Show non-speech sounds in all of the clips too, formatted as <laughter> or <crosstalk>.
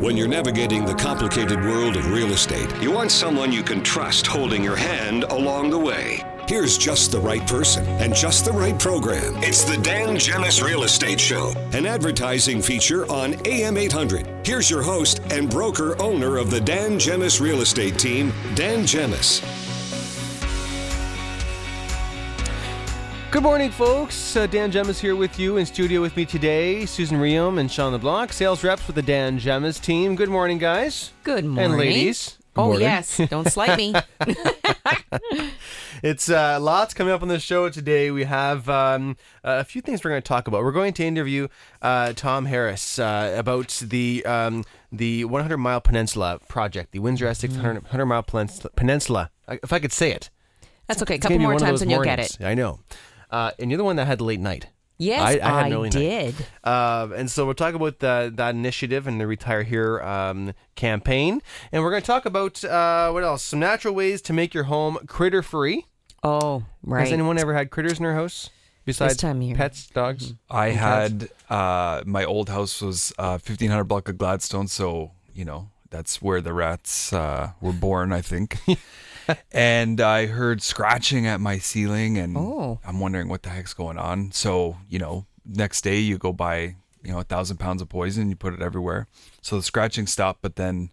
When you're navigating the complicated world of real estate, you want someone you can trust holding your hand along the way. Here's just the right person and just the right program. It's the Dan Gemus Real Estate Show, an advertising feature on AM 800. Here's your host and broker owner of the Dan Gemus Real Estate Team, Dan Gemus. Good morning, folks. Uh, Dan Gemus here with you in studio with me today. Susan Reaume and Shawn LeBlanc, sales reps with the Dan Gemus team. Good morning, guys. Good morning. And ladies. Good Oh, morning. yes. Don't slight me. <laughs> <laughs> It's uh, lots coming up on the show today. We have um, a few things we're going to talk about. We're going to interview uh, Tom Harris uh, about the um, the 100 Mile Peninsula project, the Windsor Essex 100, 100 Mile Peninsula-. If I could say it. That's okay. A couple more times and you'll get it. I know. Uh, and you're the one that had the late night. Yes, I- I I, had an early night. did. Uh, and so we're talking about the, that initiative and the Retire Here um, campaign. And we're going to talk about uh, what else? Some natural ways to make your home critter free. Oh, right. Has anyone ever had critters in their house besides time of year. pets, dogs? I and had uh, my old house was uh, fifteen hundred block of Gladstone, so you know that's where the rats uh, were born, I think. <laughs> and I heard scratching at my ceiling, and Oh. I'm wondering what the heck's going on. So you know, next day you go buy you know a thousand pounds of poison, you put it everywhere. So the scratching stopped, but then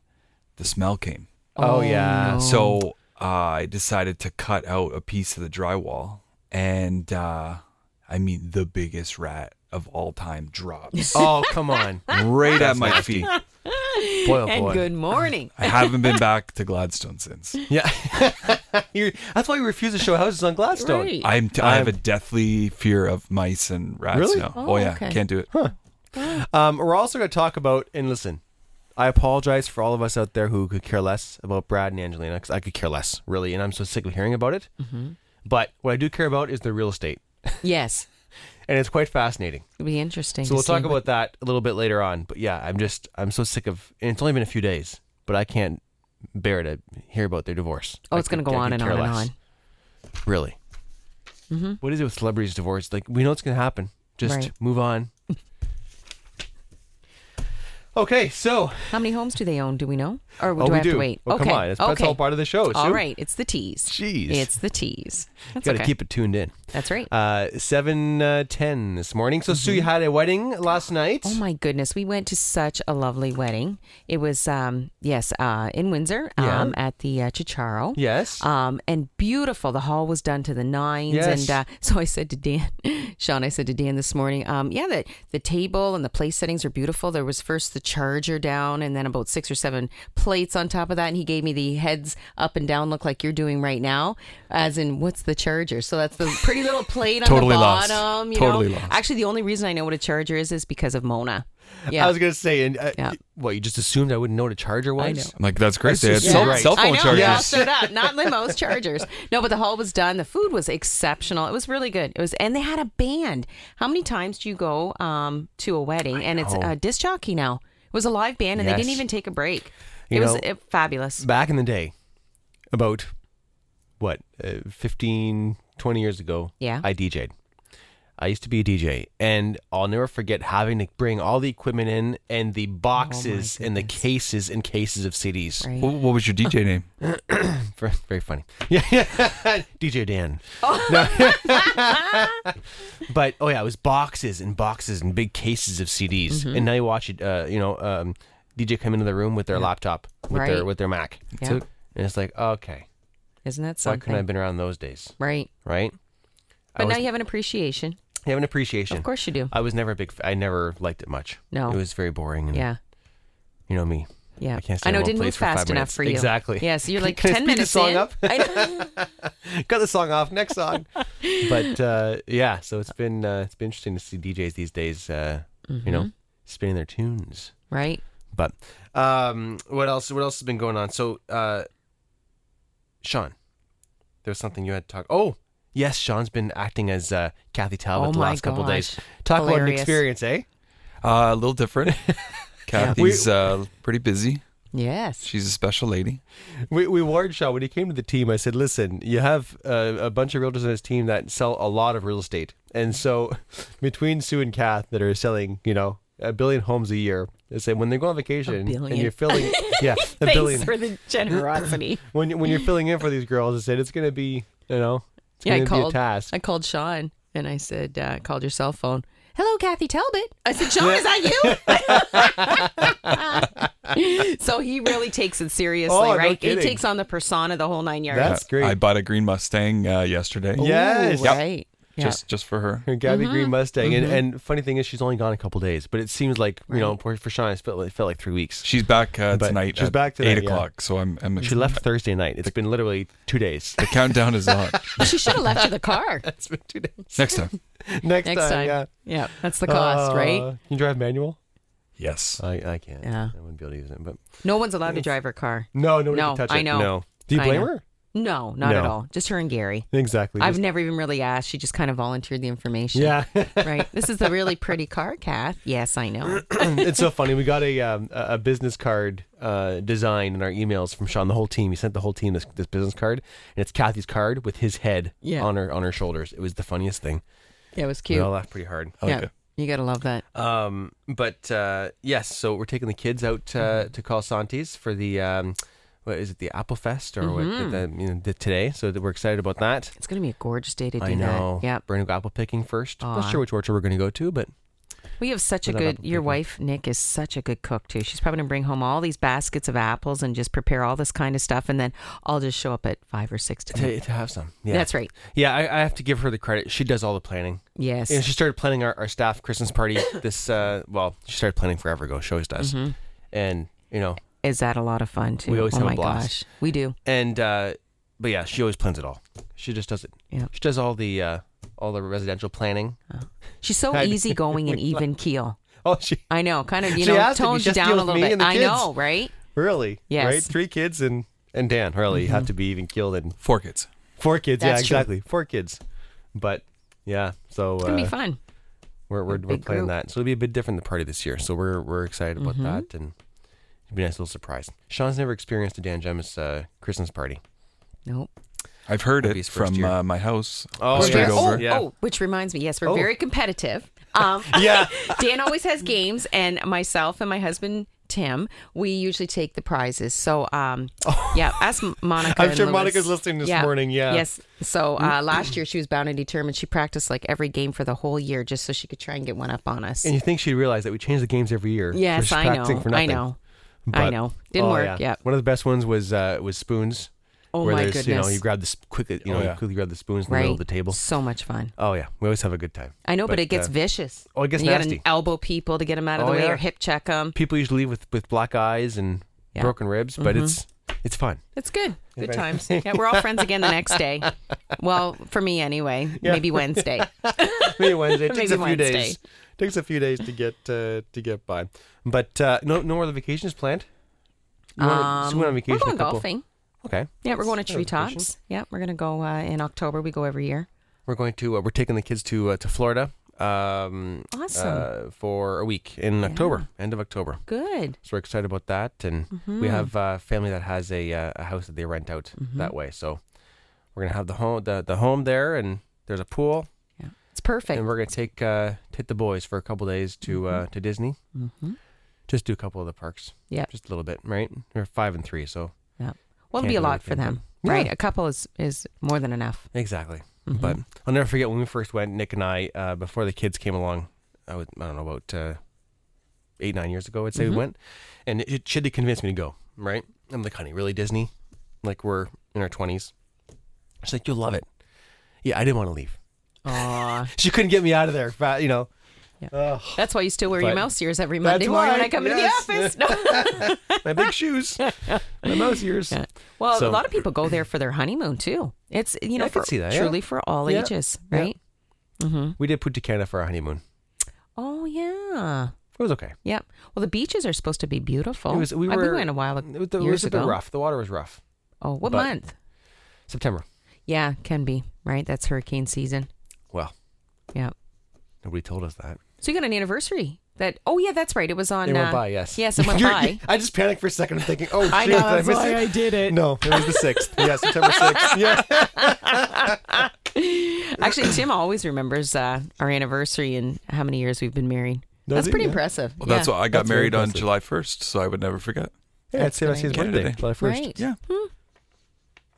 the smell came. Oh, yeah. no. So uh, I decided to cut out a piece of the drywall, and uh, I mean the biggest rat of all time drops Oh, come on. <laughs> right at my feet. <laughs> Boy, oh and boy. good morning. I haven't been back to Gladstone since. <laughs> Yeah. <laughs> You're, that's why you refuse to show houses on Gladstone. Right. I'm t- I have a I'm- deathly fear of mice and rats Really? now. Oh, Oh, yeah, okay. can't do it. Um, we're also going to talk about, and listen, I apologize for all of us out there who could care less about Brad and Angelina, because I could care less, really, and I'm so sick of hearing about it. Mm-hmm. But what I do care about is the real estate, Yes. And it's quite fascinating. It'll be interesting. So we'll talk what- about that a little bit later on. But yeah, I'm just, I'm so sick of, and it's only been a few days, but I can't bear to hear about their divorce. Oh, I it's going to go on and on and on. Really? Mm-hmm. What is it with celebrities' divorce? Like, we know it's going to happen. Just Right. move on. <laughs> okay, so How many homes do they own? Do we know? Or do oh, I we have do. to wait? Well, okay. come on, that's, that's all part of the show. All Sue. right. It's the tease. Jeez. It's the tease. That's Got to okay. keep it tuned in. That's right. Uh, seven uh, ten this morning. So Sue, you had a wedding last night. Mm-hmm. Oh my goodness, we went to such a lovely wedding. It was um yes, uh in Windsor, Yeah. um at the uh, Ciociaro. Yes. Um and beautiful. The hall was done to the nines Yes. and uh, <laughs> so I said to Dan, <laughs> Shawn, I said to Dan this morning, um yeah, the the table and the place settings are beautiful. There was first the charger down and then about 6 or 7 plates on top of that and he gave me the heads up and down look like you're doing right now as in what's the charger? So that's the pretty little plate on Totally the lost. bottom, you Totally know. lost. Actually, the only reason I know what a charger is is because of Mona. Yeah. I was gonna say, and uh, Yeah. what you just assumed I wouldn't know what a charger was? I know. I'm like, that's great. That's They had just cell, right. cell I phone know, chargers. Yeah, straight up, not <laughs> limos, chargers. No, but the hall was done. The food was exceptional. It was really good. It was, and they had a band. How many times do you go um, to a wedding and it's know. a disc jockey now? It was a live band, and they didn't even take a break. You it was know- uh, fabulous. Back in the day, about what, uh, 15, 20 years ago. Yeah. I DJ'd. I used to be a DJ, and I'll never forget having to bring all the equipment in and the boxes and the cases and cases of CDs. Right. What, what was your DJ name? <coughs> Very, very funny. <laughs> Yeah, <laughs> DJ Dan. <laughs> No. but oh yeah, it was boxes and boxes and big cases of CDs. Mm-hmm. And now you watch it. Uh, you know, um, DJ come into the room with their laptop, with their with their Mac, Yeah. and it's like, okay, Isn't that why something? couldn't I have been around those days, right. right? I But now was- you have an appreciation. you have an appreciation. Of course you do. I was never a big. f- I never liked it much. No. it was very boring. And, Yeah. you know me. Yeah. I can't stay I know it one didn't move for five fast enough minutes. for you. Exactly. Yeah, so you're <laughs> like Can I 10 speed the minutes song in. up? I know. <laughs> <laughs> Cut the song off. Next song. but uh, yeah, so it's been uh, it's been interesting to see DJs these days. Uh, You Mm-hmm. know, spinning their tunes. Right. But um, what else? What else has been going on? So, uh, Shawn, there's something you had to talk. Oh, yes, Shawn's been acting as uh, Kathy Talbot Oh the my last couple days. gosh. Talk about an experience, eh? Uh, a little different. <laughs> Kathy's uh, pretty busy. Yes. She's a special lady. We, we warned Shawn when he came to the team. I said, "Listen, you have uh, a bunch of realtors on his team that sell a lot of real estate, and so <laughs> between Sue and Kath that are selling, you know, a billion homes a year. They say when they go on vacation and you're filling, <laughs> yeah, a Thanks billion. for the generosity. <laughs> When you- when you're filling in for these girls, I said it's gonna be, you know, it's yeah, I gonna be a called. task. I called Shawn and I said, uh, "Called your cell phone." Hello, Kathy Talbot. I said, Shawn, is that you? <laughs> so he really takes it seriously, Oh, no right? he kidding. takes on the persona the whole nine yards. That's great. I bought a green Mustang uh, yesterday. Yes. Ooh, Yep. right. Yeah. Just just for her. Her Gabby Mm-hmm. Green Mustang, and, and funny thing is, she's only gone a couple days, but it seems like you know for, for Shawn, it felt like, it felt like three weeks. She's back uh, But tonight. she's at back tonight, eight yeah. o'clock. So I'm. I'm She left <laughs> Thursday night. It's been literally two days. The countdown is on. <laughs> she should have left you the car <laughs> it's been two days. Next time. Next, next time, time. yeah. yeah, that's the cost, Uh, right? Can you drive manual? Yes. I, I can't. Yeah. I wouldn't be able to use it. But No one's allowed to drive her car. no, nobody No, can touch I it. know. No. Do you blame her? No, not at all. Just her and Gary. Exactly. I've Just- never even really asked. She just kind of volunteered the information. yeah. <laughs> right. This is a really pretty car, Kath. Yes, I know. <clears throat> it's so funny. We got a um, a a business card uh, design in our emails from Shawn. The whole team. He sent the whole team this, this business card, and it's Kathy's card with his head Yeah. on her on her shoulders. It was the funniest thing. Yeah, it was cute. We all laughed pretty hard. Yeah, you gotta love that. Um, but uh, yes, so we're taking the kids out Mm-hmm. uh, to Colasanti's for the um, what is it, the Apple Fest or Mm-hmm. what? The, you know, the, today. So we're excited about that. It's gonna be a gorgeous day to do I know. that. Yeah. We're gonna go apple picking first. Aw. Not sure which orchard we're gonna go to, but We have such a good. Your wife Nick is such a good cook too. She's probably gonna bring home all these baskets of apples and just prepare all this kind of stuff, and then I'll just show up at five or six to. to, to have some. Yeah, That's right. Yeah, I, I have to give her the credit. She does all the planning. Yes. And she started planning our, our staff Christmas party. <coughs> This uh, well, she started planning forever ago. She always does. Mm-hmm. And you know, is that a lot of fun too? We always oh have a my blast. gosh, we do. and uh, but yeah, she always plans it all. She just does it. Yeah. She does all the uh, all the residential planning. She's so <laughs> easygoing and <laughs> even keel. Oh, she I know, kind of you She know has to be. tones She you down deal a with little me bit. and the I kids. know, right? really Yes. Mm-hmm. right. Three kids and and Dan. Really, you have to be even keeled and Four kids. four kids. That's yeah, true. exactly. Four kids. But yeah, so It's gonna uh, be fun. We're we're, we're big playing group. that, so it'll be a bit different the party this year. So we're we're excited about Mm-hmm. that, and it'll be a nice little surprise. Shawn's never experienced a Dan Gemus uh, Christmas party. Nope. I've heard That'd be it his first from year. uh, my house. Oh, straight yes. over. Oh, Yeah. oh, which reminds me, yes, we're Oh. very competitive. <laughs> Um, Yeah, <laughs> Dan always has games, and myself and my husband Tim, we usually take the prizes. So, um, yeah, ask Monica. <laughs> I'm and sure Louis. Monica's listening this morning, yeah. Yes. So uh, last year she was bound and determined. She practiced like every game for the whole year just so she could try and get one up on us. and you think she'd realize that we change the games every year? so yes, she's I practicing know. For I nothing. know. I know. Didn't oh, work. Yeah. One of the best ones was uh, was spoons. Oh where my there's, You know, goodness. you grab this quickly. You know, Oh, you yeah. quickly grab the spoons in the Right. middle of the table. So much fun. Oh yeah, we always have a good time. I know, but, it gets uh, vicious. oh, it gets you nasty. gotta elbow people to get them out of Oh, the way yeah. or hip check them. People usually leave with with black eyes and Yeah. broken ribs, but Mhm. it's it's fun. It's good. Good times. <laughs> Yeah, we're all friends again the next day. Well, for me anyway. Yeah. Maybe Wednesday. <laughs> Maybe Wednesday. It <laughs> takes Maybe a few Wednesday. days. Takes a few days to get uh, to get by. But uh, no no other vacations planned. So we on vacation. Um, we're going golfing. Okay. Yeah, we're going to That's not a vacation. treetops. Yeah, we're going to go uh, in October. We go every year. We're going to uh, we're taking the kids to uh, to Florida. Um, Awesome. uh, for a week in October, end of October. Good. So we're excited about that, and Mm-hmm. we have uh, family that has a uh, a house that they rent out Mm-hmm. that way. So we're gonna have the home the, the home there, and there's a pool, It's perfect. and we're gonna take uh, take the boys for a couple days to uh, to Disney. Mm-hmm. Just do a couple of the parks. Yeah, just a little bit, right? They're five and three, so Yeah. Well, it'll Can't be a lot for them, but- right? A couple is is more than enough. exactly. Mhm. But I'll never forget when we first went. Nick and I, uh, before the kids came along, I was I don't know about uh, eight nine years ago. I'd say we went, and it, she had to convince me to go. Right? I'm like, honey, really Disney? Like we're in our twenties. She's like, you'll love it. Yeah, I didn't want to leave. Aw. <laughs> She couldn't get me out of there. fa- You know. Yeah. Ugh, That's why you still wear your But mouse ears every that's Monday morning when why, I come yes. into the office. <laughs> No. <laughs> my big shoes, my mouse ears. Yeah. Well, So- a lot of people go there for their honeymoon too. It's you know I could for, see that, yeah. truly for all Yeah. ages, Yeah. right? Mm-hmm. We did Punta Cana for our honeymoon. Oh yeah. It was okay. Yep. Well, the beaches are supposed to be beautiful. It was. We I- were. went a while It was, it years was a bit ago. rough. The water was rough. Oh, what but- month? September. Yeah, can be right. That's hurricane season. Well, Yeah. nobody told us that. So you got an anniversary. That oh yeah, that's right. It was on. It went uh, by, yes. Yes, it went You're- by. I just panicked for a second, thinking, "Oh, <laughs> I shit, know, did I that's miss why it?" I did it. No, it was the sixth. yeah, September sixth. <laughs> Yeah, Actually, Tim always remembers uh, our anniversary and how many years we've been married. That's he? pretty Yeah. impressive. Well, that's yeah. why I got That's very married on impressive. July 1st, so I would never forget. Yeah, it's good his idea. birthday, Canada Day. July 1st. Right. Yeah.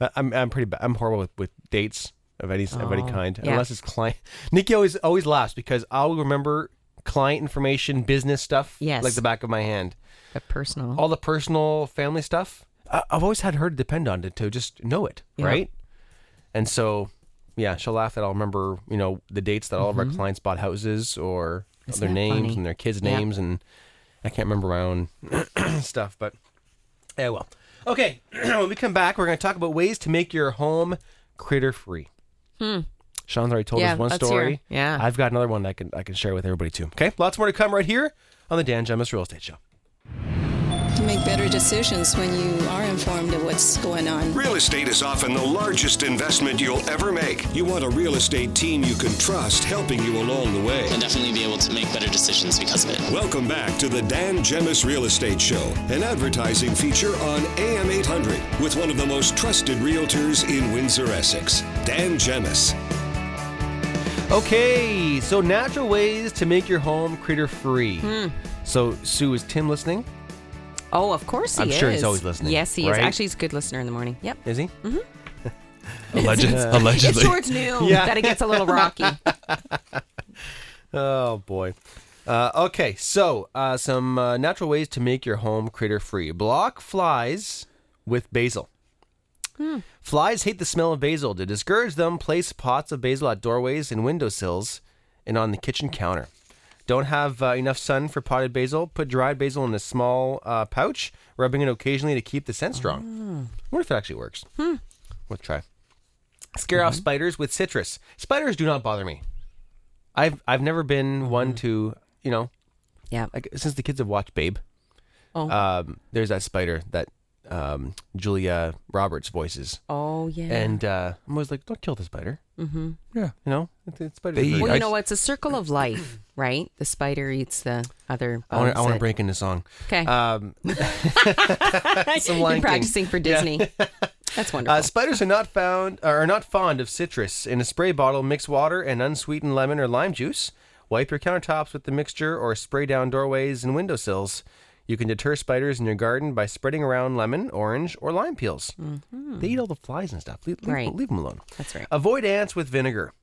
I- I'm I'm pretty bad. I'm horrible with, with dates of any of any Oh, kind, yeah. unless it's client. <laughs> Nikki always always laughs because I'll remember client information, business stuff, Yes. like the back of my hand. A personal. All the personal, family stuff. I, I've always had her to depend on to, to just know it, Yeah. right? And so, yeah, she'll laugh that I'll remember, you know, the dates that all of our clients bought houses or Mm-hmm. Isn't their that names funny? and their kids' Yeah. names, and I can't remember my own <clears throat> stuff, but yeah, well. Okay, <clears throat> when we come back, we're going to talk about ways to make your home critter free. Shawn's already told Hmm. Yeah, us one story. Yeah. I've got another one I can I can share with everybody too. Okay, lots more to come right here on the Dan Gemus Real Estate Show. You make better decisions when you are informed of what's going on. Real estate is often the largest investment you'll ever make. You want a real estate team you can trust helping you along the way. and definitely be able to make better decisions because of it. Welcome back to the Dan Gemus Real Estate Show, an advertising feature on AM 800 with one of the most trusted realtors in Windsor, Essex, Dan Gemus. Okay, so natural ways to make your home critter free. Hmm. So Sue, is Tim listening? Oh, of course he I'm is. sure he's always listening, Yes, he is. right? Actually, he's a good listener in the morning. Yep. Is he? <laughs> Alleged, It's allegedly. towards noon Yeah. that it gets a little rocky. <laughs> Oh boy. Uh, okay, so uh, some uh, natural ways to make your home critter free. Block flies with basil. Flies hate the smell of basil. To discourage them, place pots of basil at doorways and windowsills and on the kitchen counter. Don't have uh, enough sun for potted basil? Put dried basil in a small uh, pouch, rubbing it occasionally to keep the scent strong. I wonder if it actually works. Hmm. Let's try. Scare off spiders with citrus. Spiders do not bother me. I've I've never been one to you know Yeah. like since the kids have watched Babe. Oh. Um, there's that spider that um, Julia Roberts voices, oh, yeah. and uh, I'm always like, don't kill the spider. Mm-hmm. Yeah. You know, it's, it's spider. They eat- well, you know? It's a circle of life, <coughs> right? The spider eats the other. I want to I bugs want to break into song. Okay. Um, <laughs> <laughs> some You're practicing for <laughs> Disney. That's wonderful. Uh, spiders are not found are not fond of citrus. In a spray bottle, mix water and unsweetened lemon or lime juice. Wipe your countertops with the mixture or spray down doorways and windowsills. You can deter spiders in your garden by spreading around lemon, orange, or lime peels. They eat all the flies and stuff. Leave, leave, Mm-hmm. Right. leave them alone. That's right. Avoid ants with vinegar.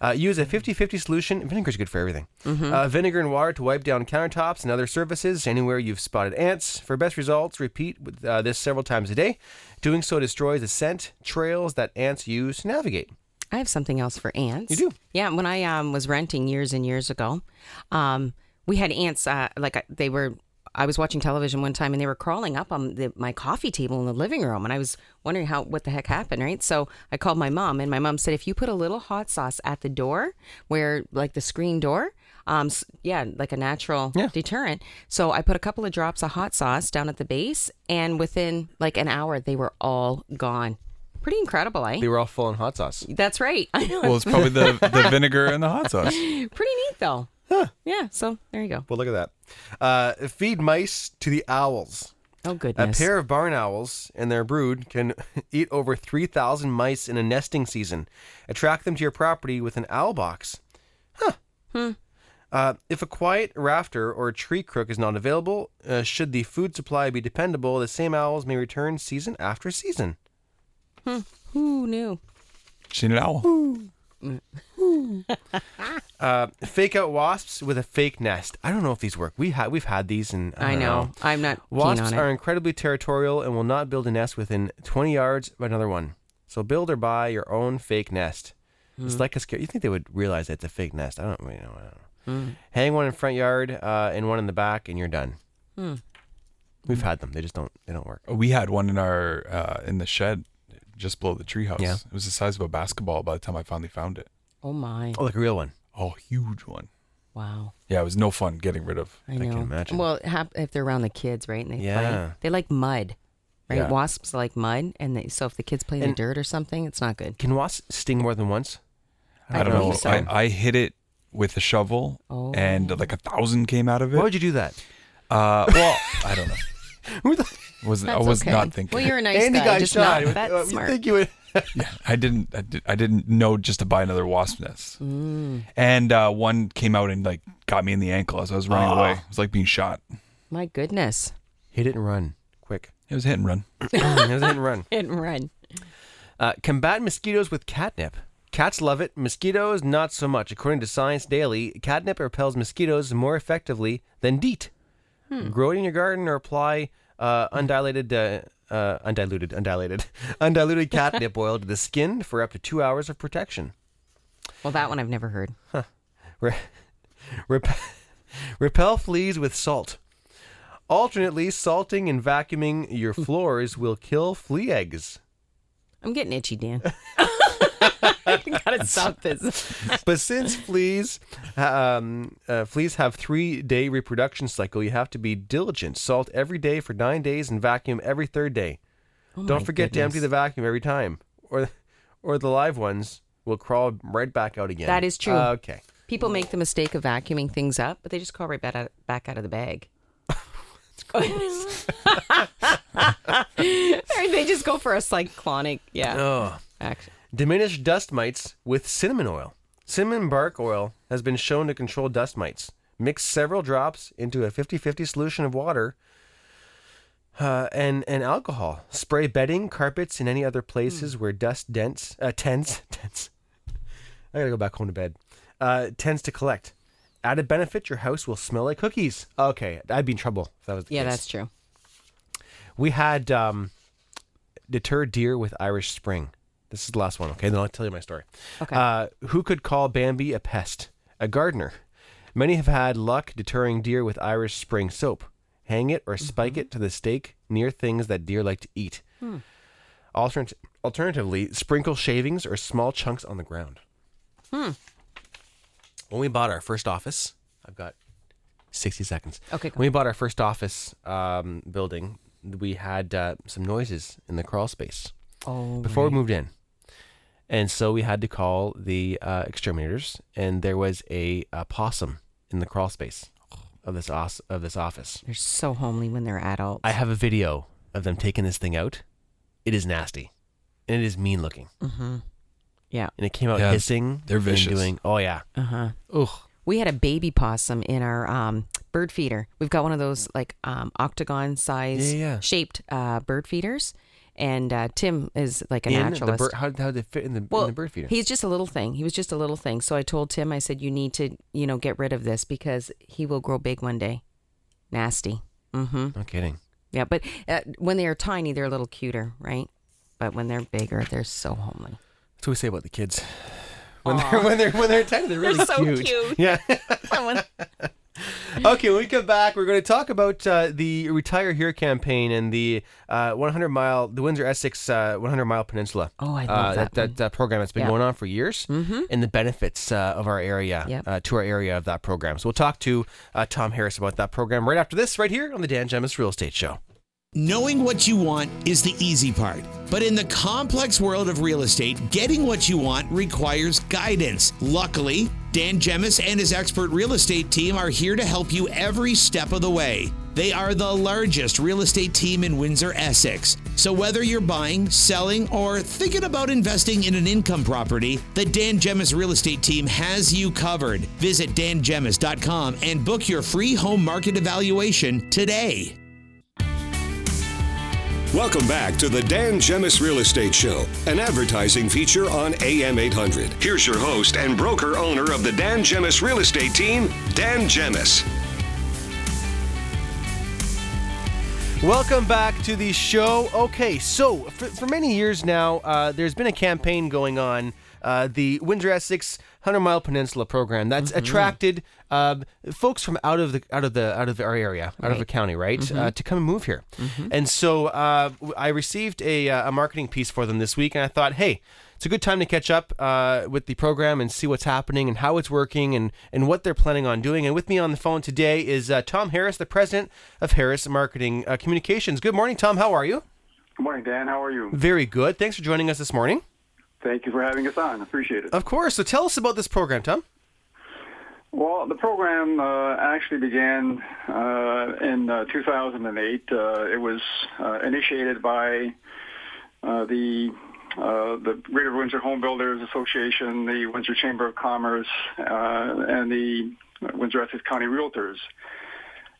Uh, use a 50 50 solution. Vinegar's good for everything. Uh, vinegar and water to wipe down countertops and other surfaces anywhere you've spotted ants. For best results, repeat with, uh, this several times a day. Doing so destroys the scent trails that ants use to navigate. I have something else for ants. You do? Yeah. When I um, was renting years and years ago, um, we had ants. Uh, like uh, they were. I was watching television one time and they were crawling up on the, my coffee table in the living room, and I was wondering how what the heck happened. Right. So I called my mom, and my mom said, if you put a little hot sauce at the door, where like the screen door. Um, yeah, like a natural Yeah. deterrent. So I put a couple of drops of hot sauce down at the base, and within like an hour, they were all gone. Pretty incredible, eh? They were all full in hot sauce. That's right. <laughs> I know. Well, it's probably the, the <laughs> vinegar and the hot sauce. Pretty neat, though. Yeah. So there you go. Well, look at that. Uh, feed mice to the owls. Oh goodness. A pair of barn owls and their brood can <laughs> eat over 3,000 mice in a nesting season. Attract them to your property with an owl box. Huh. Uh, if a quiet rafter or a tree crook is not available, uh, should the food supply be dependable, the same owls may return season after season. Hmm. Who knew? Seen an owl. Uh, fake out wasps with a fake nest. I don't know if these work. We ha- we've had these, and I, I, don't know. I'm not keen Wasps on it. are incredibly territorial and will not build a nest within 20 yards of another one. So build or buy your own fake nest. Hmm. It's like a scare. You think they would realize that it's a fake nest? I don't really know. I don't know. Hmm. Hang one in front yard uh, and one in the back, and you're done. Hmm. We've had them. They just don't. They don't work. We had one in our uh, in the shed just below the treehouse. Yeah. It was the size of a basketball by the time I finally found it. oh my! Oh, like a real one. Oh, huge one. Wow. Yeah, it was no fun getting rid of. I know. can imagine. Well, hap- if they're around the kids, right? And they Yeah. play, they like mud, right? Yeah. Wasps like mud, and they, so if the kids play in And- the dirt or something, it's not good. Can wasps sting more than once? I I don't believe know. so. I, I hit it with a shovel Oh. and like a thousand came out of it. Why would you do that? Uh, well, I don't know. Who the- Was I was okay. not thinking. Well, you're a nice Andy guy, got just shot. not that Uh, you smart. think you would? <laughs> yeah, I didn't. I, did, I didn't know just to buy another wasp nest. And uh, one came out and like got me in the ankle as I was running away. It was like being shot. My goodness. Hit it and run. Quick. It was hit and run. it was a hit and run. <laughs> <laughs> Hit and run. Uh, combat mosquitoes with catnip. Cats love it. Mosquitoes, not so much. According to Science Daily, catnip repels mosquitoes more effectively than DEET. Grow it in your garden or apply uh, undilated, uh, uh, undiluted, undilated, <laughs> undiluted catnip <laughs> oil to the skin for up to two hours of protection. Well, that one I've never heard. Re- <laughs> rep- repel fleas with salt. Alternately, salting and vacuuming your floors will kill flea eggs. I'm getting itchy, Dan. <laughs> Gotta stop this. <laughs> but since fleas, um, uh, fleas have three day reproduction cycle, you have to be diligent. Salt every day for nine days and vacuum every third day. Don't Oh my forget to empty the vacuum every time, or or the live ones will crawl right back out again. That is true. Uh, okay. People make the mistake of vacuuming things up, but they just crawl right back out, back out of the bag. <laughs> or they just go for a cyclonic, yeah. Oh. Action. Diminish dust mites with cinnamon oil. Cinnamon bark oil has been shown to control dust mites. Mix several drops into a 50 50 solution of water uh, and, and alcohol. Spray bedding, carpets, and any other places where dust dents, uh, tends, <laughs> tends. I gotta go back home to bed. Uh, tends to collect. Added benefit, your house will smell like cookies. Okay, I'd be in trouble if that was the Yeah, case. that's true. We had um, deter deer with Irish Spring. This is the last one, okay? Then I'll tell you my story. Okay. Uh, who could call Bambi a pest? A gardener. Many have had luck deterring deer with Irish Spring soap. Hang it or spike it to the stake near things that deer like to eat. Alternat- alternatively, sprinkle shavings or small chunks on the ground. Hmm. When we bought our first office, I've got 60 seconds. Okay, When we bought our first office um, building, we had uh, some noises in the crawl space Oh, before we moved in. And so we had to call the uh, exterminators, and there was a, uh possum in the crawl space of this os- of this office. they're so homely when they're adults. I have a video of them taking this thing out. It is nasty, and it is mean looking, yeah. and it came out Yeah, hissing. they're and vicious. Doing, oh yeah. Uh huh. Ugh. We had a baby possum in our um, bird feeder. We've got one of those like um, octagon size Yeah, yeah. shaped uh, bird feeders. And uh, Tim is like a In the naturalist. bird, how how did they fit in the, in the bird feeder? He's just a little thing. He was just a little thing. So I told Tim, I said, you need to, you know, get rid of this because he will grow big one day. Nasty. Mm-hmm. no kidding. Yeah, but uh, when they are tiny, they're a little cuter, right? But when they're bigger, they're so homely. That's what we say about the kids. When they're when they're when they're tiny, they're really so cute. Yeah. <laughs> <laughs> Okay, when we come back, we're going to talk about uh, the Retire Here campaign and the uh, 100 mile, the Windsor Essex uh, 100 mile peninsula. Oh, I love uh, that that, that program that's been Yeah. going on for years, mm-hmm. and the benefits uh, of our area Yep. uh, to our area of that program. So we'll talk to uh, Tom Harris about that program right after this, right here on the Dan Gemus Real Estate Show. Knowing what you want is the easy part. But in the complex world of real estate, getting what you want requires guidance. Luckily, Dan Gemus and his expert real estate team are here to help you every step of the way. They are the largest real estate team in Windsor, Essex. So whether you're buying, selling, or thinking about investing in an income property, the Dan Gemus real estate team has you covered. Visit dangemus.com and book your free home market evaluation today. Welcome back to the Dan Gemus Real Estate Show, an advertising feature on AM 800. Here's your host and broker owner of the Dan Gemus Real Estate Team, Dan Gemus. Welcome back to the show. Okay, so for, for many years now, uh, there's been a campaign going on, uh, the Windsor Essex 100 Mile Peninsula program, that's attracted um, folks from out of the out of the out of our area, out of the county, right, uh, to come and move here. And so uh, w- I received a, uh, a marketing piece for them this week, and I thought, hey. It's a good time to catch up uh, with the program and see what's happening and how it's working and, and what they're planning on doing. And with me on the phone today is uh, Tom Harris, the president of Harris Marketing uh, Communications. Good morning, Tom. How are you? Good morning, Dan. How are you? Very good. Thanks for joining us this morning. Thank you for having us on. Appreciate it. Of course. So tell us about this program, Tom. Well, the program uh, actually began uh, in uh, 2008. Uh, it was uh, initiated by uh, the uh, the Greater Windsor Home Builders Association, the Windsor Chamber of Commerce, uh, and the Windsor Essex County Realtors.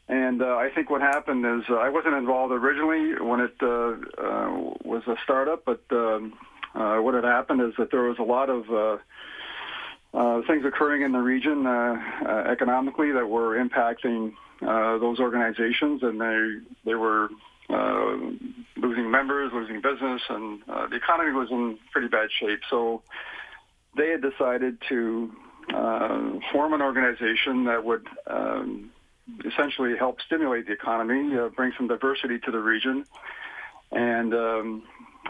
And uh, I think what happened is uh, I wasn't involved originally when it uh, uh, was a startup, but um, uh, what had happened is that there was a lot of uh, uh, things occurring in the region uh, uh, economically that were impacting those organizations, and they they were losing members, losing business, and the economy was in pretty bad shape. So they had decided to form an organization that would um, essentially help stimulate the economy, bring some diversity to the region, and um,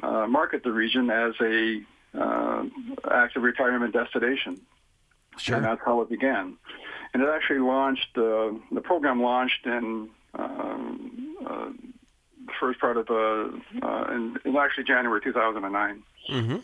uh, market the region as a uh, active retirement destination. Sure. And that's how it began. And it actually launched, uh, the program launched in um, uh, the first part of, uh, uh, in, in actually January 2009. Mm-hmm.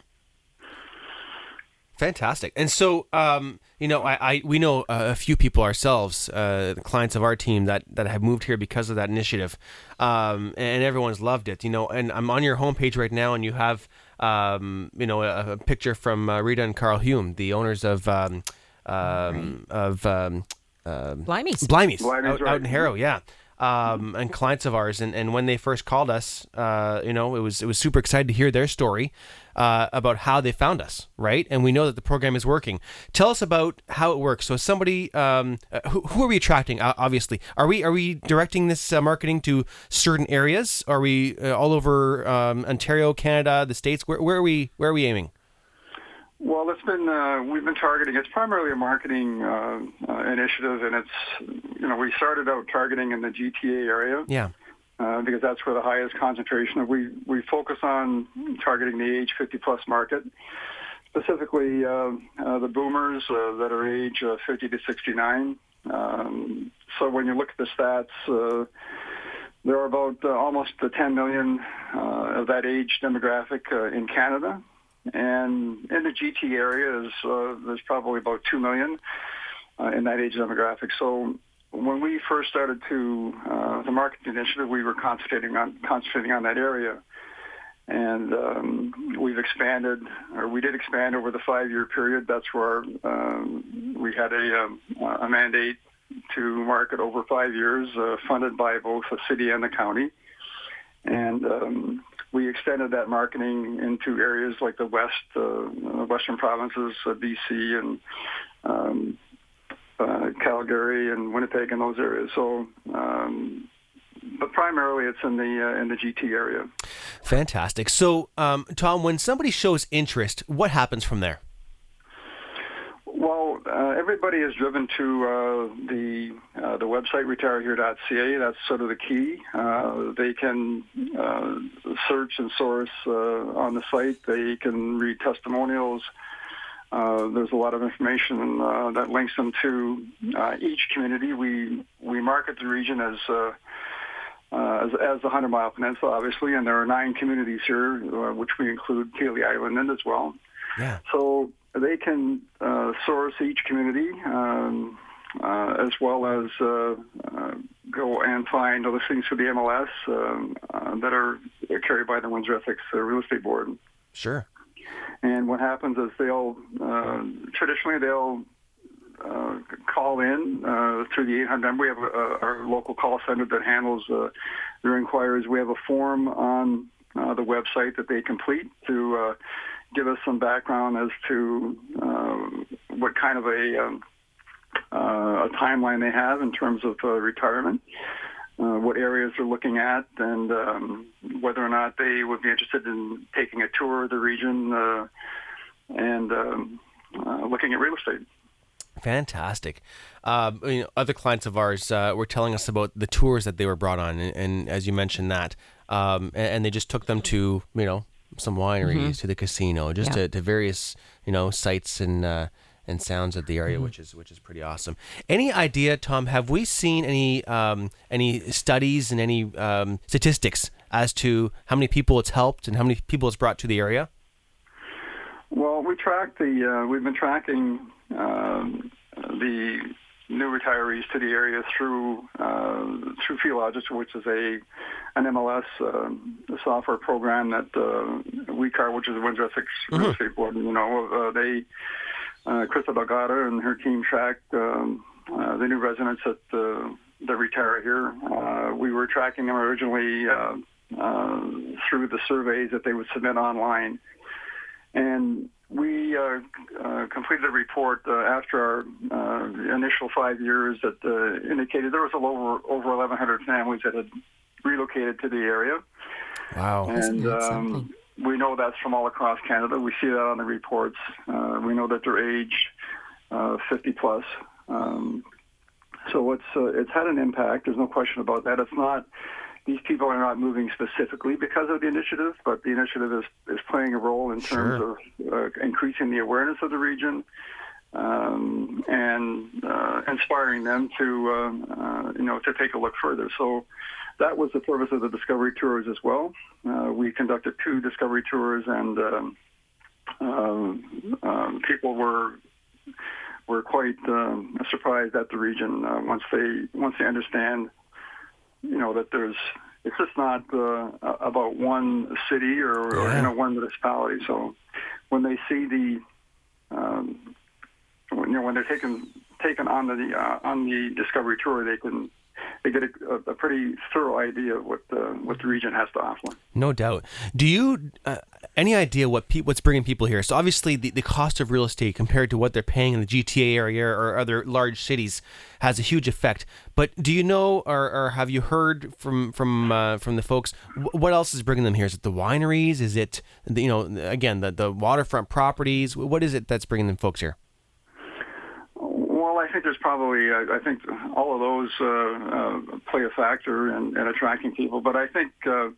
Fantastic. And so, um, you know, I, I we know uh, a few people ourselves, uh, clients of our team that that have moved here because of that initiative, um, and everyone's loved it. You know, and I'm on your homepage right now, and you have, um, you know, a, a picture from uh, Rita and Carl Hume, the owners of um, um, of um, um, Blimey's. Blimey's, Blimey's, out, right. out in Harrow, yeah. Um, and clients of ours, and, and when they first called us, uh, you know, it was it was super excited to hear their story uh, about how they found us, right? And we know that the program is working. Tell us about how it works. So, somebody, um, uh, who, who are we attracting? Uh, obviously, are we are we directing this uh, marketing to certain areas? Are we uh, all over um, Ontario, Canada, the states? Where, where are we where are we aiming? Well, it's been uh, we've been targeting. It's primarily a marketing uh, uh, initiative, and it's you know we started out targeting in the GTA area Yeah. uh, because that's where the highest concentration of we we focus on targeting the age 50 plus market, specifically uh, uh, the boomers uh, that are age uh, 50 to 69. Um, so when you look at the stats. Uh, there are about uh, almost uh, 10 million uh, of that age demographic uh, in Canada, and in the GT area, is, uh, there's probably about 2 million uh, in that age demographic. So when we first started to uh, the market initiative, we were concentrating on concentrating on that area, and um, we've expanded, or we did expand over the five-year period. That's where um, we had a, um, a mandate to market over five years, uh, funded by both the city and the county, and um, we extended that marketing into areas like the west, uh, uh, western provinces, uh, BC, and um, uh, Calgary and Winnipeg and those areas. So, um, but primarily it's in the uh, in the GT area. Fantastic. So, um, Tom, when somebody shows interest, what happens from there? Well, uh, everybody is driven to uh, the uh, the website retirehere.ca. That's sort of the key. Uh, they can uh, search and source uh, on the site. They can read testimonials. Uh, there's a lot of information uh, that links them to uh, each community. We we market the region as uh, uh, as, as the Hundred Mile Peninsula, obviously, and there are nine communities here, uh, which we include Pelee Island in as well. Yeah. So they can uh, source each community um, uh, as well as uh, uh, go and find listings for the MLS um, uh, that are carried by the Windsor Essex uh, Real Estate Board. Sure. And what happens is they'll uh, traditionally they'll uh, call in uh, through the 800 number. We have a, our local call center that handles uh, their inquiries. We have a form on uh, the website that they complete to uh, give us some background as to uh, what kind of a, um, uh, a timeline they have in terms of uh, retirement. Uh, what areas they're looking at, and um, whether or not they would be interested in taking a tour of the region uh, and um, looking at real estate. Fantastic. Um, you know, other clients of ours uh, were telling us about the tours that they were brought on, and, and as you mentioned that, um, and, and they just took them to you know some wineries, to the casino, just Yeah. to, to various you know sites and uh, and sounds of the area, which is which is pretty awesome. Any idea, Tom? Have we seen any um, any studies and any um, statistics as to how many people it's helped and how many people it's brought to the area? Well, we track the. Uh, we've been tracking um, the new retirees to the area through uh, through Feelogix, which is a an MLS uh, software program that uh, WeCar, which is the Winds Essex Real Estate Board, you know, uh, they uh, Krista Delgado and her team tracked um, uh, the new residents that uh, that retire here. Uh, we were tracking them originally uh, uh, through the surveys that they would submit online, and we uh, uh, completed a report uh, after our uh, initial five years that uh, indicated there was a over over 1,100 families that had relocated to the area, Wow. and um, we know that's from all across Canada. We see that on the reports. Uh, we know that they're age uh, 50 plus. Um, so it's uh, it's had an impact. There's no question about that. It's not these people are not moving specifically because of the initiative, but the initiative is, is playing a role in terms of uh, increasing the awareness of the region um, and uh, inspiring them to uh, uh, you know to take a look further. So that was the purpose of the discovery tours as well. Uh, we conducted two discovery tours, and um, um, um, people were were quite um, surprised at the region uh, once they once they understand, you know, that there's it's just not uh, about one city or, or you know one municipality. So when they see the um, when, you know when they're taken taken on the uh, on the discovery tour, they can they get a, a pretty thorough idea of what the what the region has to offer. No doubt. Do you uh, any idea what pe- what's bringing people here? So obviously the, the cost of real estate compared to what they're paying in the GTA area or other large cities has a huge effect. But do you know or, or have you heard from from uh, from the folks what else is bringing them here? Is it the wineries? Is it the, you know again the the waterfront properties? What is it that's bringing them folks here? Well, I think there's probably, I, I think all of those uh, uh, play a factor in, in attracting people. But I think, uh,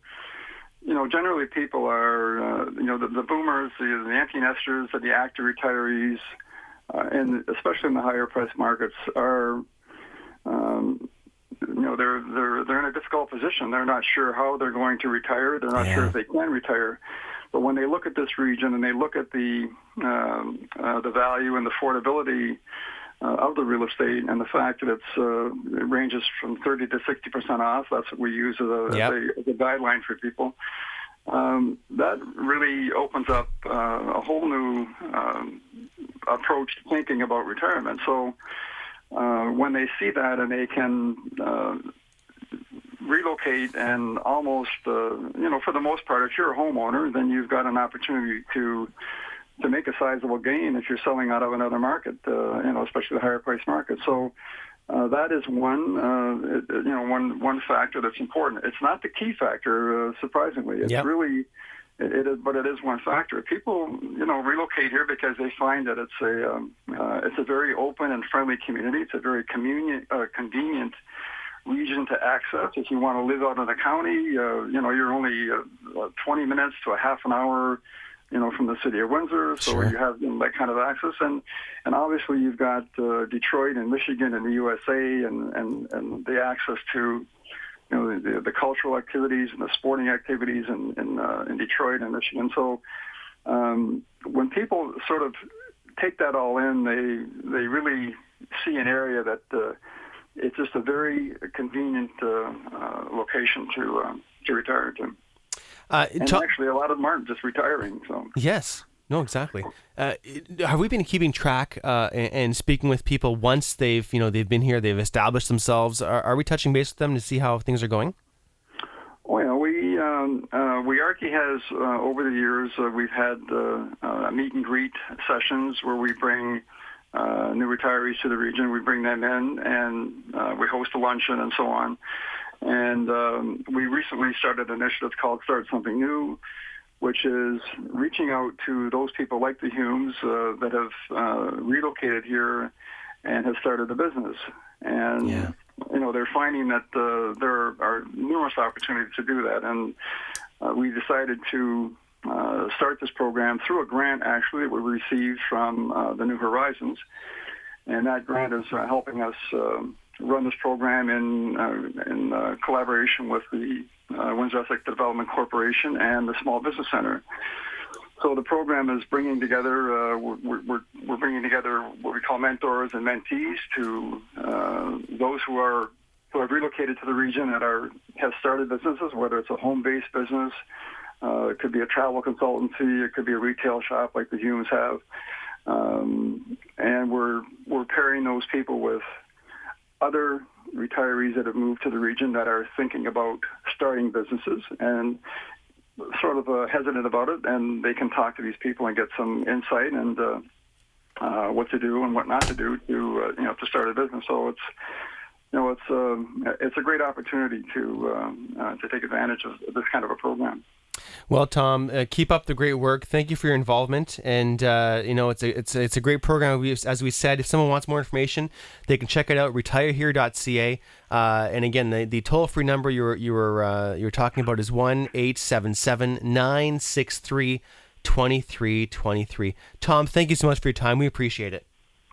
you know, generally people are, uh, you know, the, the boomers, the, the empty nesters, the active retirees, uh, and especially in the higher price markets are, um, you know, they're they're they're in a difficult position. They're not sure how they're going to retire. They're not sure if they can retire. But when they look at this region and they look at the um, uh, the value and the affordability of the real estate and the fact that it's uh, it ranges from 30 to 60 percent off. That's what we use as a, Yep. as a, as a guideline for people. Um, that really opens up uh, a whole new um, approach to thinking about retirement. So uh, when they see that and they can uh, relocate and almost, uh, you know, for the most part, if you're a homeowner, then you've got an opportunity to to make a sizable gain if you're selling out of another market, uh, you know, especially the higher price market. So uh, that is one, uh, it, you know, one one factor that's important. It's not the key factor, uh, surprisingly. It's Yep. really it, it is, but it is one factor. People, you know, relocate here because they find that it's a um, uh, it's a very open and friendly community. It's a very convenient uh, convenient region to access. If you want to live out in the county, uh, you know, you're only uh, uh, 20 minutes to a half an hour, you know, from the city of Windsor. So Sure. you have you know, that kind of access, and and obviously you've got uh, Detroit and Michigan and the USA, and and and the access to. You know the, the cultural activities and the sporting activities in in, uh, in Detroit and Michigan. So um, when people sort of take that all in, they they really see an area that uh, it's just a very convenient uh, uh, location to uh, to retire to. Uh, And ta- actually, a lot of them aren't just retiring. So Yes. No, exactly. Uh, have we been keeping track uh, and, and speaking with people once they've, you know, they've been here, they've established themselves? Are, are we touching base with them to see how things are going? Well, we um, uh, we Archie has uh, over the years uh, we've had uh, uh, meet and greet sessions where we bring uh, new retirees to the region. We bring them in and uh, we host a luncheon and so on. And um, we recently started an initiative called Start Something New, which is reaching out to those people like the Humes uh, that have uh, relocated here and have started a business. And Yeah. you know they're finding that uh, there are numerous opportunities to do that, and uh, we decided to uh, start this program through a grant actually that we received from uh, the New Horizons, and that grant is uh, helping us um run this program in uh, in uh, collaboration with the uh, Windsor Essex Development Corporation and the Small Business Center. so the program is bringing together uh, we're, we're, we're bringing together what we call mentors and mentees to uh, those who are who have relocated to the region and are have started businesses, whether it's a home-based business, uh, it could be a travel consultancy, it could be a retail shop like the Humes have, um, and we're we're pairing those people with other retirees that have moved to the region that are thinking about starting businesses and sort of uh, hesitant about it, and they can talk to these people and get some insight and uh, uh, what to do and what not to do to uh, you know to start a business. So it's you know it's um, it's a great opportunity to um, uh, to take advantage of this kind of a program. Well, Tom, uh, keep up the great work. Thank you for your involvement, and uh, you know it's a it's a, it's a great program. We, as we said, if someone wants more information, they can check it out retirehere.ca. Uh, and again, the, the toll free number you were you were uh, you were talking about is one eight seven seven nine six three twenty three twenty three. Tom, thank you so much for your time. We appreciate it.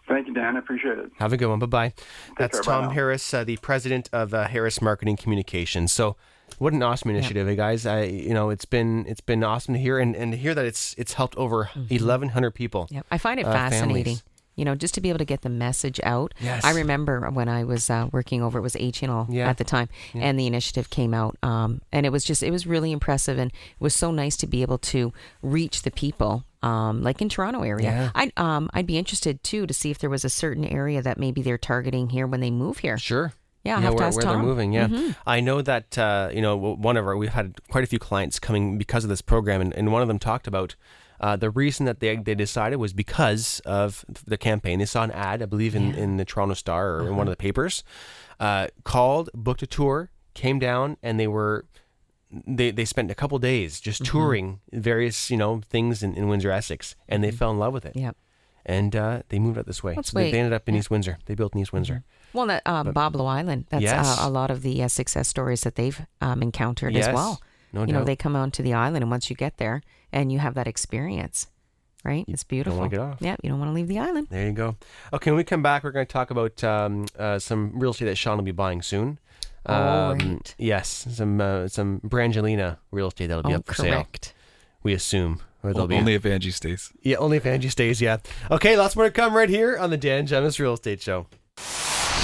Thank you, Dan. I appreciate it. Have a good one. Bye bye. That's care. Tom now. Harris, uh, the president of uh, Harris Marketing Communications. So, what an awesome initiative, eh, guys! I, you know, it's been it's been awesome to hear and, and to hear that it's it's helped over eleven hundred people. Yep. I find it uh, fascinating. families. You know, just to be able to get the message out. Yes. I remember when I was uh, working over, it was A Channel Yeah. at the time, and the initiative came out. Um, and it was just, it was really impressive. And it was so nice to be able to reach the people, um, like in Toronto area. Yeah. I'd, um, I'd be interested too to see if there was a certain area that maybe they're targeting here when they move here. Sure. Yeah, have to where, where they're moving. Yeah, Mhm. I know that uh, you know one of our we've had quite a few clients coming because of this program, and, and one of them talked about uh, the reason that they they decided was because of the campaign. They saw an ad, I believe, in, in the Toronto Star or in one of the papers, uh, called, booked a tour, came down, and they were. They, they spent a couple days just Mm-hmm. touring various you know things in, in Windsor Essex and they fell in love with it Yep. And uh, they moved out this way Let's so they, they ended up in Yeah. East Windsor they built in East Windsor Well, that uh, Boblo Island. That's Yes. uh, a lot of the uh, success stories that they've um, encountered Yes, as well. no you know, they come onto the island, and once you get there and you have that experience, right? It's beautiful. Don't wanna get off. Yeah, you don't want to leave the island. There you go. Okay, when we come back, we're going to talk about um, uh, some real estate that Shawn will be buying soon. Um, right. Yes, some uh, some Brangelina real estate that'll be Oh, up for sale. correct. We assume. Or be Only if Angie stays. yeah, only if Angie stays. Yeah. Okay, lots more to come right here on the Dan Gemus Real Estate Show.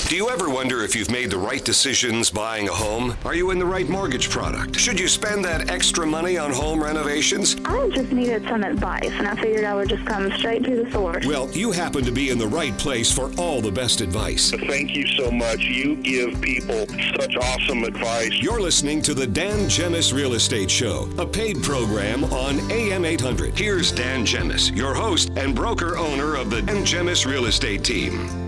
Do you ever wonder if you've made the right decisions buying a home? Are you in the right mortgage product? Should you spend that extra money on home renovations? I just needed some advice, and I figured I would just come straight to the source. Well, you happen to be in the right place for all the best advice. Thank you so much. You give people such awesome advice. You're listening to the Dan Gemus Real Estate Show, a paid program on AM 800. Here's Dan Gemus, your host and broker owner of the Dan Gemus Real Estate Team.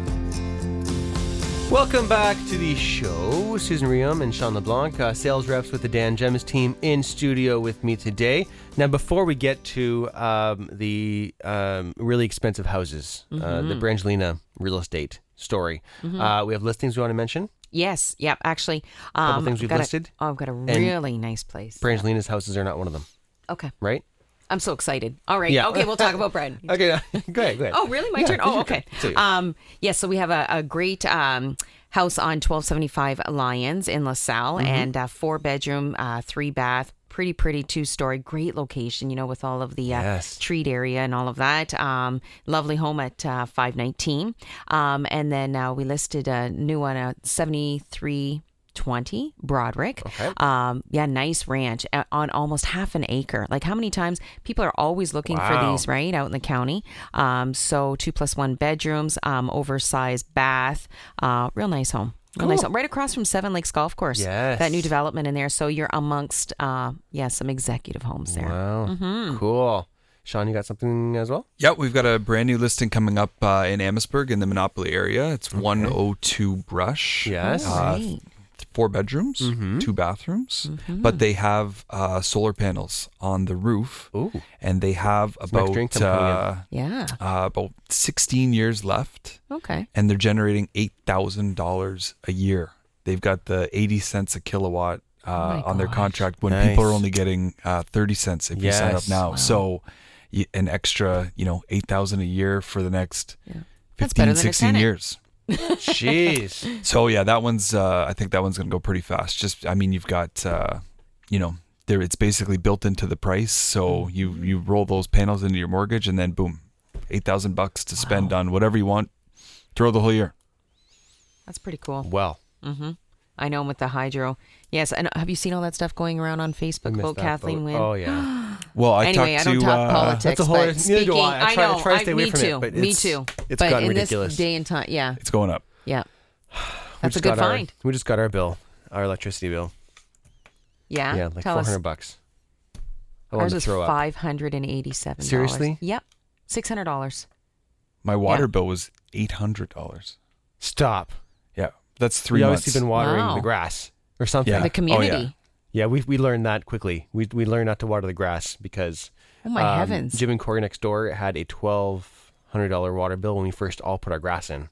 Welcome back to the show. Susan Reaume and Shawn LeBlanc, uh, sales reps with the Dan Gemus team in studio with me today. Now, before we get to um, the um, really expensive houses, uh, the Brangelina real estate story, uh, we have listings we want to mention. Yes. Yep. Actually, um, things I've we've got a- listed. oh, I've got a really nice place. Brangelina's houses are not one of them, Okay. right? I'm so excited. All right. Yeah. Okay, we'll talk about Brad. <laughs> Okay, <laughs> go ahead, go ahead. Oh, really? My Yeah, turn? Oh, okay. turn. Um, yes, so we have a, a great um, house on 1275 Lions in LaSalle Mm-hmm. and uh, four bedroom, uh, three bath, pretty, pretty two story, great location, you know, with all of the uh, Yes. treat area and all of that. Um, lovely home at uh, 519. Um, and then uh, we listed a new one at 73. 20 Broderick. Okay. Um, yeah, nice ranch uh, on almost half an acre. Like how many times people are always looking for these, right? Out in the county. Um, so two plus one bedrooms, um, oversized bath, uh, real nice home. Real nice home. Right across from Seven Lakes Golf Course. Yes. That new development in there. So you're amongst, uh, yeah, some executive homes there. Wow, Mm-hmm. cool. Shawn, you got something as well? Yeah, we've got a brand new listing coming up uh, in Amherstburg in the Monopoly area. It's 102 Brush. Yes. Uh, right. Four bedrooms, Mm-hmm. two bathrooms, but they have uh, solar panels on the roof, Ooh. and they have Some extra about income coming in. uh, Yeah. uh, about 16 years left, Okay. and they're generating eight thousand dollars a year. They've got the 80 cents a kilowatt uh, Oh on their contract when people are only getting uh, 30 cents if you sign up now. Wow. So y- an extra, you know, 8,000 a year for the next That's better 15, 16 tenant. years. Jeez. <laughs> So yeah, that one's uh, I think that one's gonna go pretty fast. Just I mean, you've got uh, you know there it's basically built into the price. So you you roll those panels into your mortgage, and then boom, eight thousand bucks to spend on whatever you want throughout the whole year. That's pretty cool. Well, Mm-hmm. I know with the hydro. Yes, and have you seen all that stuff going around on Facebook missed about Kathleen. Wynne? Oh, yeah. <gasps> <gasps> Well, I anyway, I don't to, talk uh, politics. That's a whole- but neither do speaking, I. I try- I know, try to stay away me from it, too. but me it's- too. it's but gotten in ridiculous. this day and time, yeah, It's going up. yeah, <sighs> We that's a just good got our- find. we just got our bill, our electricity bill. Yeah, Yeah, like Tell four us. bucks. I Ours wanted was throw five hundred and eighty-seven. Seriously? Yep, six hundred dollars. My water Yeah. bill was eight hundred dollars. Stop. Yeah, that's three we months. obviously been watering Wow. the grass or something. Yeah. The Oh, yeah. Community. Yeah, we we learned that quickly. We we learned not to water the grass because Oh, my um, heavens. Jim and Corey next door had a twelve hundred dollar water bill when we first all put our grass in.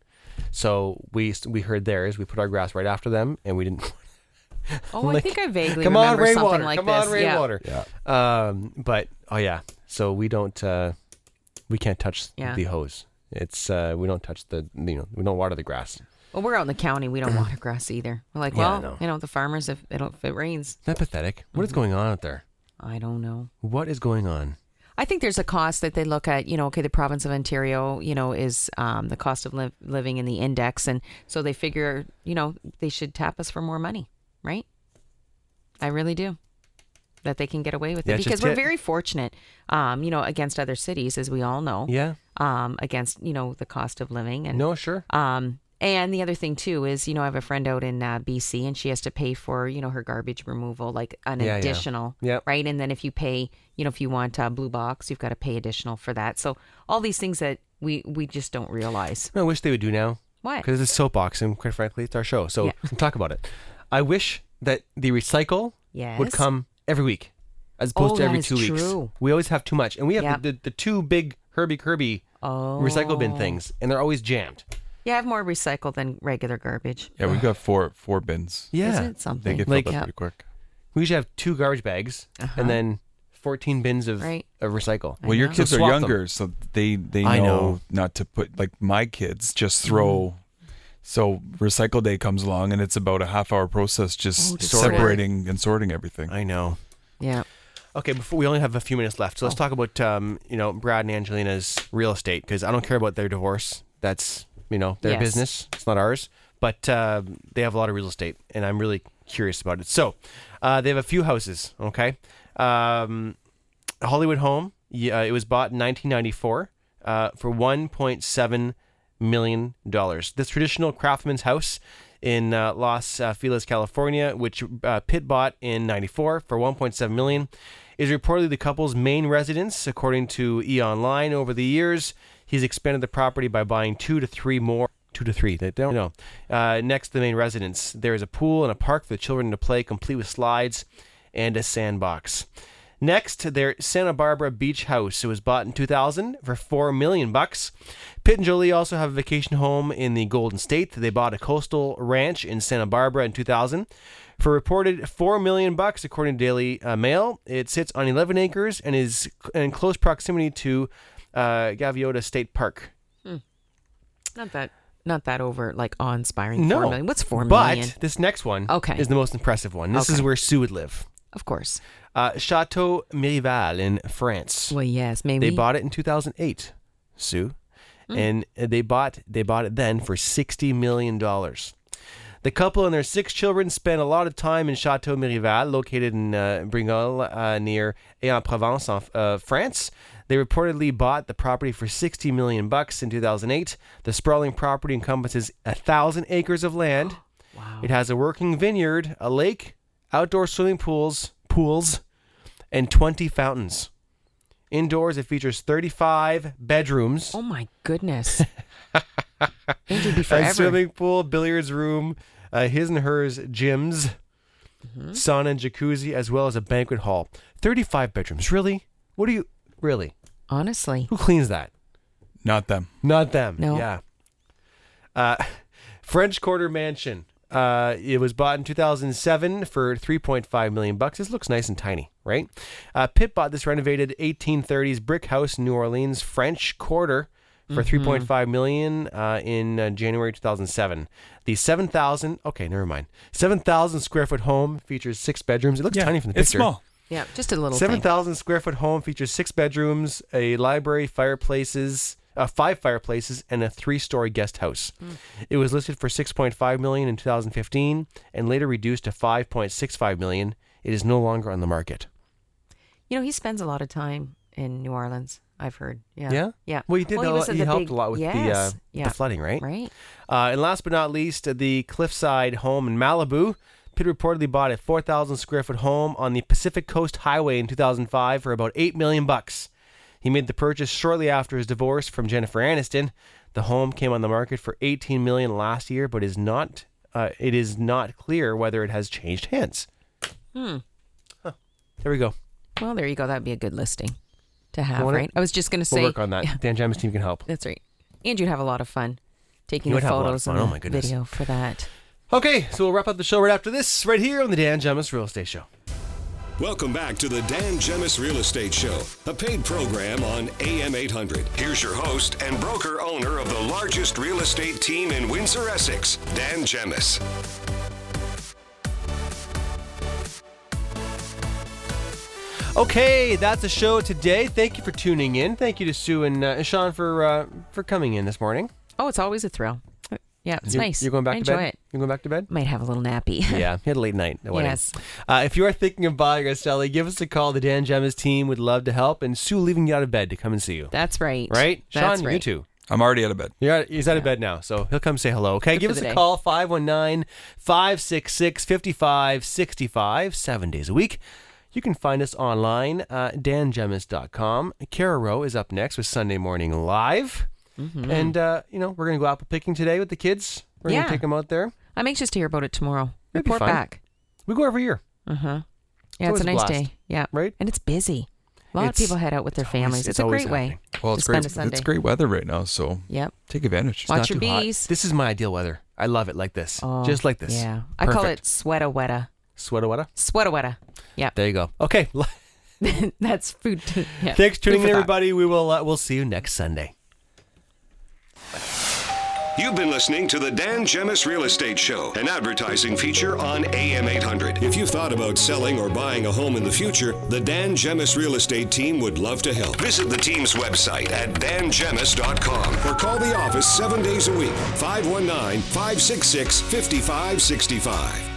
So we we heard theirs. We put our grass right after them, and we didn't. <laughs> Oh, I think I vaguely Come on, remember rainwater! something like Come this. Come on, rainwater! Yeah. Um, but oh yeah, so we don't. Uh, we can't touch Yeah. the hose. It's uh, we don't touch the you know we don't water the grass. Well, we're out in the county. We don't water grass either. We're like, Yeah, I well, know. you know, the farmers if it if it rains, Isn't that pathetic? What is going on out there? I don't know. What is going on? I think there's a cost that they look at. You know, okay, the province of Ontario, you know, is um, the cost of liv- living in the index, and so they figure, you know, they should tap us for more money, right? I really do. That they can get away with Yeah, it it's because just we're it. very fortunate, um, you know, against other cities, as we all know. Yeah. Um, against you know the cost of living and No, sure. um, and the other thing too is, you know, I have a friend out in uh, BC, and she has to pay for, you know, her garbage removal, like an Yeah, yeah. additional, Yep. right? And then if you pay, you know, if you want uh, blue box, you've got to pay additional for that. So all these things that we we just don't realize. I wish they would do now. Why? Because it's soapbox, and quite frankly, it's our show. So Yeah. <laughs> talk about it. I wish that the recycle would come every week, as opposed Oh, to every two weeks. true. We always have too much, and we have Yep. the, the, the two big Herbie Curbie Oh, recycle bin things, and they're always jammed. Yeah, I have more recycled than regular garbage. Yeah, we've got four four bins. Yeah, Isn't it They something? get Like- filled up Yep. pretty quick. we usually have two garbage bags, Uh-huh. and then fourteen bins of Right. of recycle. Well, your know. kids So are swap them. younger, so they they know, I know. not to put like my kids just throw. So recycle day comes along, and it's about a half hour process just Oh, to sort it. separating and sorting everything. I know. Yeah. Okay, before we only have a few minutes left, so let's talk about um, you know Brad and Angelina's real estate because I don't care about their divorce. That's you know their Yes. business. It's not ours. But uh, they have a lot of real estate, and I'm really curious about it. So uh, they have a few houses. Okay, um, Hollywood Home. Yeah, it was bought in 1994 uh, for 1.7 million dollars. This traditional craftsman's house in uh, Los uh, Feliz, California, which uh, Pitt bought in '94 for 1.7 million, is reportedly the couple's main residence, according to E Online. Over the years, he's expanded the property by buying two to three more. Two to three. They don't know. Uh, next to the main residence, there is a pool and a park for the children to play, complete with slides and a sandbox. Next, their Santa Barbara Beach house. It was bought in 2000 for 4 million bucks. Pitt and Jolie also have a vacation home in the Golden State. They bought a coastal ranch in Santa Barbara in 2000 for reported 4 million bucks according to Daily uh, Mail. It sits on 11 acres and is in close proximity to uh, Gaviota State Park. Not that not that over like awe inspiring. No. Four million. What's four but million? this next one Okay. is the most impressive one. This is where Sue would live. Of course. Uh, Chateau Miraval in France. Well, yes, maybe. They bought it in 2008, Sue, Hmm. and they bought they bought it then for 60 million dollars. The couple and their six children spent a lot of time in Chateau Miraval, located in uh, Brignoles, uh, near Aix-en-Provence, uh, France. They reportedly bought the property for 60 million bucks in 2008. The sprawling property encompasses a thousand acres of land. <gasps> wow. It has a working vineyard, a lake, outdoor swimming pools, pools, and 20 fountains. Indoors, it features 35 bedrooms, Oh my goodness. <laughs> Be a forever. swimming pool, billiards room, uh, his and hers gyms, Mm-hmm. sauna and jacuzzi, as well as a banquet hall. 35 bedrooms. Really? What do you really? Honestly. Who cleans that? Not them. Not them. No. Yeah. Uh, French Quarter Mansion. Uh, it was bought in 2007 for 3.5 million bucks. This looks nice and tiny, right? Uh, Pitt bought this renovated 1830s brick house in New Orleans, French Quarter, for 3.5 million uh, in uh, January 2007. The 7,000. Okay, never mind. 7,000 square foot home features six bedrooms. It looks Yeah, tiny from the picture. it's picture. small. Yeah, just a little Seven thousand square foot home features six bedrooms, a library, fireplaces, uh, five fireplaces, and a three story guest house. Hmm. It was listed for six point five million in 2015, and later reduced to five point six five million. It is no longer on the market. You know, he spends a lot of time in New Orleans. I've heard. Yeah. Yeah? Yeah. Well, he did. a was lot, he helped big- a lot with the uh, yeah. the flooding, right? Right. Uh, and last but not least, the Cliffside home in Malibu. Pitt reportedly bought a 4,000 square foot home on the Pacific Coast Highway in 2005 for about 8 million bucks. He made the purchase shortly after his divorce from Jennifer Aniston. The home came on the market for 18 million last year, but is not. Uh, it is not clear whether it has changed hands. Hmm. There we go. Well, there you go. That'd be a good listing to have, right? I was just going to say. We'll work on that. Yeah, Dan Gemus team can help. that's right. And you'd have a lot of fun taking You the would have a lot of photos fun. and Oh video for that. Okay, so we'll wrap up the show right after this, right here on the Dan Gemus Real Estate Show. Welcome back to the Dan Gemus Real Estate Show, a paid program on AM 800. Here's your host and broker owner of the largest real estate team in Windsor, Essex, Dan Gemus. Okay, that's the show today. Thank you for tuning in. Thank you to Sue and uh, Shawn for uh, for coming in this morning. Oh, it's always a thrill. Yeah, it's You're- nice. You're going back I to enjoy bed. it. You're going back to bed. Might have a little nappy. <laughs> yeah, you had a late night. at. Yes. Uh, if you are thinking of buying or selling, give us a call. The Dan Gemus team would love to help, and Sue leaving you out of bed to come and see you. That's right. Right, That's Shawn, right. you too. I'm already out of bed. You're out, he's out of bed now, so he'll come say hello. Okay, Good give for us the a day. call 519 566 5565, seven days a week. You can find us online, uh, dangemus.com. Kara Rowe is up next with Sunday Morning Live. Mhm. And, uh, you know, we're going to go apple picking today with the kids. We're gonna take them out there. I'm anxious to hear about it tomorrow. It'd Report back. We go every year. Uh huh. Yeah, always it's a a nice blast. day. Yeah. Right? And it's busy. A lot It's- of people head out with their families. it's It's, a great way happening. Well, to it's spend great. a Sunday. It's great weather right now, so Yep. take advantage. Watch Not your too hot. bees. This is my ideal weather. I love it like this. Oh, Just like this. Yeah. I call it sweata weta. Sweater weta. Sweata weta. Yeah. There you go. Okay. <laughs> <laughs> That's food. <laughs> yeah. Thanks for tuning in, everybody. We will uh, we'll see you next Sunday. You've been listening to the Dan Gemus Real Estate Show, an advertising feature on AM 800. If you've thought about selling or buying a home in the future, the Dan Gemus Real Estate team would love to help. Visit the team's website at dangemus.com or call the office seven days a week, 519 566 5565.